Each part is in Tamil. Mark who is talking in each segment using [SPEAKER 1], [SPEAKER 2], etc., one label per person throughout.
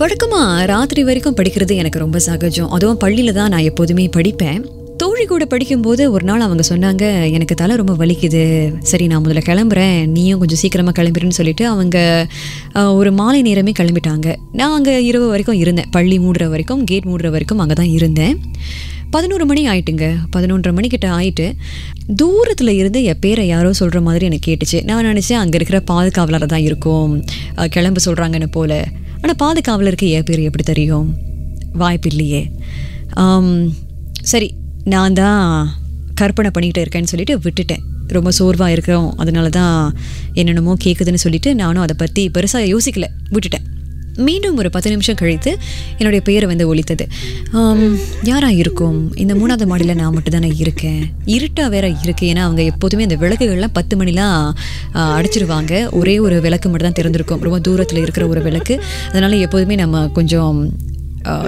[SPEAKER 1] வழக்கமாக ராத்திரி வரைக்கும் படிக்கிறது எனக்கு ரொம்ப சகஜம். அதுவும் பள்ளியில் தான் நான் எப்போதுமே படிப்பேன். தோழி கூட படிக்கும்போது ஒரு நாள் அவங்க சொன்னாங்க எனக்கு தலை ரொம்ப வலிக்குது. சரி நான் முதல்ல கிளம்புறேன். நீயும் கொஞ்சம் சீக்கிரமாக கிளம்புறேன்னு சொல்லிட்டு அவங்க ஒரு மாலை நேரமே கிளம்பிட்டாங்க. நான் அங்கே இரவு வரைக்கும் இருந்தேன். பள்ளி மூடுற வரைக்கும் கேட் மூடுற வரைக்கும் அங்கே தான் இருந்தேன். பதினோரு மணி ஆயிட்டுங்க. பதினொன்றரை மணிக்கிட்ட ஆயிட்டு தூரத்தில் இருந்து என் பேரை யாரோ சொல்கிற மாதிரி எனக்கு கேட்டுச்சு. நான் நினச்சேன் அங்கே இருக்கிற பாதுகாவலராக தான் இருக்கும். கிளம்ப சொல்கிறாங்கன்னு போல. ஆனால் பாதுகாவலருக்கு என் பேர் எப்படி தெரியும்? வாய்ப்பு இல்லையே சரி நான் தான் கற்பனை பண்ணிக்கிட்டு இருக்கேன்னு சொல்லிட்டு விட்டுட்டேன். ரொம்ப சோர்வாக இருக்கிறோம். அதனால தான் என்னென்னமோ கேட்குதுன்னு சொல்லிட்டு நானும் அதை பற்றி பெருசாக யோசிக்கலை. விட்டுட்டேன். மீண்டும் ஒரு பத்து நிமிஷம் கழித்து என்னுடைய பெயரை வந்து ஒழித்தது யாராக இருக்கும்? இந்த மூணாவது மாடியில் நான் மட்டும் தானே இருக்கேன். இருட்டாக வேற இருக்கு. ஏன்னா அவங்க எப்போதுமே அந்த விளக்குகள்லாம் பத்து மணிலாம் அடிச்சிருவாங்க அடைச்சிருவாங்க. ஒரே ஒரு விளக்கு மட்டும் தான் திறந்திருக்கும். ரொம்ப தூரத்தில் இருக்கிற ஒரு விளக்கு. அதனால் எப்போதுமே நம்ம கொஞ்சம்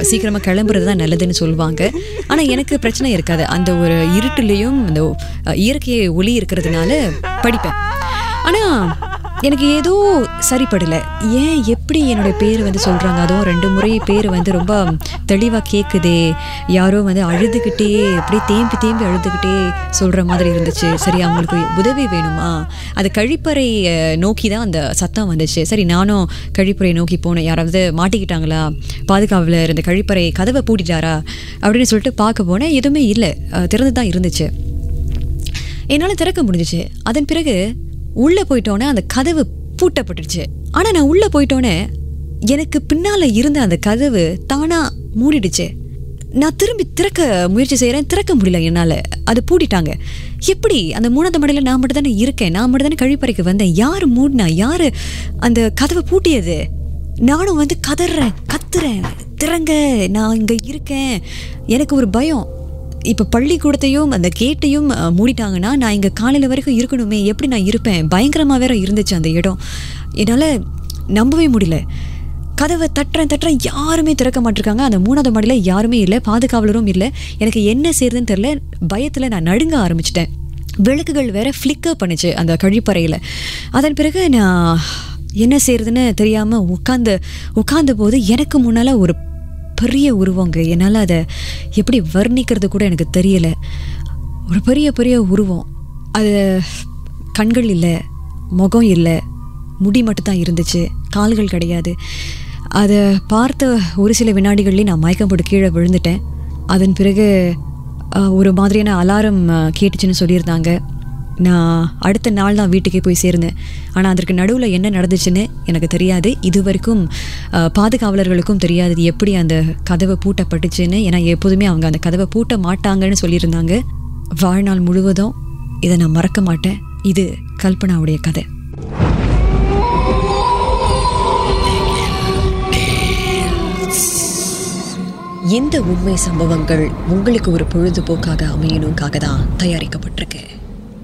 [SPEAKER 1] சீக்கிரமாக கிளம்புறது தான் நல்லதுன்னு சொல்லுவாங்க ஆனால் எனக்கு பிரச்சனை இருக்காது. அந்த ஒரு இருட்டுலேயும் அந்த இயற்கையை ஒளி இருக்கிறதுனால படிப்பேன். ஆனால் எனக்கு ஏதோ சரிப்படலை. ஏன் எப்படி என்னுடைய பேர் வந்து சொல்கிறாங்க அதுவும் ரெண்டு முறை பேர் வந்து ரொம்ப தெளிவாக கேட்குதே யாரோ வந்து அழுதுகிட்டே அப்படியே தேம்பி தேம்பி அழுதுகிட்டே சொல்கிற மாதிரி இருந்துச்சு. சரி அவங்களுக்கு உதவி வேணுமா? அது கழிப்பறை நோக்கி தான் அந்த சத்தம் வந்துச்சு. சரி நானும் கழிப்பறை நோக்கி போனேன். யாராவது மாட்டிக்கிட்டாங்களா? பாதுகாவலர் இந்த கழிப்பறை கதவை பூட்டிட்டாரா? அப்படின்னு சொல்லிட்டு பார்க்க போனேன். எதுவுமே இல்லை. திறந்து தான் இருந்துச்சு. என்னால் திறக்க முடிஞ்சிச்சு. அதன் பிறகு உள்ளே போயிட்டோன்னே அந்த கதவு பூட்டப்பட்டுருச்சு ஆனால் நான் உள்ளே போயிட்டோன்னே எனக்கு பின்னால் இருந்த அந்த கதவு தானாக மூடிடுச்சு. நான் திரும்பி திறக்க முயற்சி செய்கிறேன் திறக்க முடியல என்னால். அது பூட்டிட்டாங்க. எப்படி அந்த மூணாவது மடையில் நான் மட்டும் தானே இருக்கேன் நான் மட்டும் தானே கழிப்பறைக்கு வந்தேன் யார் மூடினா யார் அந்த கதவை பூட்டியது? நானும் வந்து கதறேன் கத்துறேன் திறங்க நான் இங்கே இருக்கேன். எனக்கு ஒரு பயம். இப்போ பள்ளிக்கூடத்தையும் அந்த கேட்டையும் மூடிட்டாங்கன்னா நான் இங்கே காலையில் வரைக்கும் இருக்கணுமே எப்படி நான் இருப்பேன்? பயங்கரமாக வேற இருந்துச்சு அந்த இடம். என்னால் நம்பவே முடியல. கதவை தட்டுறேன் தட்டுறேன் யாருமே திறக்க மாட்டிருக்காங்க. அந்த மூணாவது மாடியில் யாருமே இல்லை பாதுகாவலரும் இல்லை. எனக்கு என்ன செய்யுதுன்னு தெரில பயத்தில் நான் நடுங்க ஆரம்பிச்சிட்டேன். விளக்குகள் வேற ஃப்ளிக்கர் பண்ணுச்சு அந்த கழிப்பறையில். அதன் பிறகு நான் என்ன செய்யறதுன்னு தெரியாமல் உட்காந்து உட்காந்த போது எனக்கு முன்னால் ஒரு பெரிய உருவங்க என்னால் அதை எப்படி வர்ணிக்கிறது கூட எனக்கு தெரியல. ஒரு பெரிய பெரிய உருவம். அது கண்கள் இல்லை முகம் இல்லை முடி மட்டும்தான் இருந்துச்சு கால்கள் கிடையாது. அதை பார்த்த ஒரு சில வினாடிகள்லேயும் நான் மயக்கம் போட்டு கீழே விழுந்துட்டேன். அதன் பிறகு ஒரு மாதிரியான அலாரம் கேட்டுச்சுன்னு சொல்லியிருந்தாங்க. நான் அடுத்த நாள் தான் வீட்டுக்கே போய் சேர்ந்தேன். ஆனால் அதற்கு நடுவில் என்ன நடந்துச்சுன்னு எனக்கு தெரியாது. இது வரைக்கும் பாதுகாவலர்களுக்கும் தெரியாது இது எப்படி அந்த கதவை பூட்டப்பட்டுச்சுன்னு. ஏன்னா எப்போதுமே அவங்க அந்த கதவை பூட்ட மாட்டாங்கன்னு சொல்லியிருந்தாங்க. வாழ்நாள் முழுவதும் இதை நான் மறக்க மாட்டேன். இது கல்பனாவுடைய கதை. இந்த உண்மை சம்பவங்கள் உங்களுக்கு ஒரு பொழுதுபோக்காக அமையணுக்காக தான் தயாரிக்கப்பட்டிருக்கு.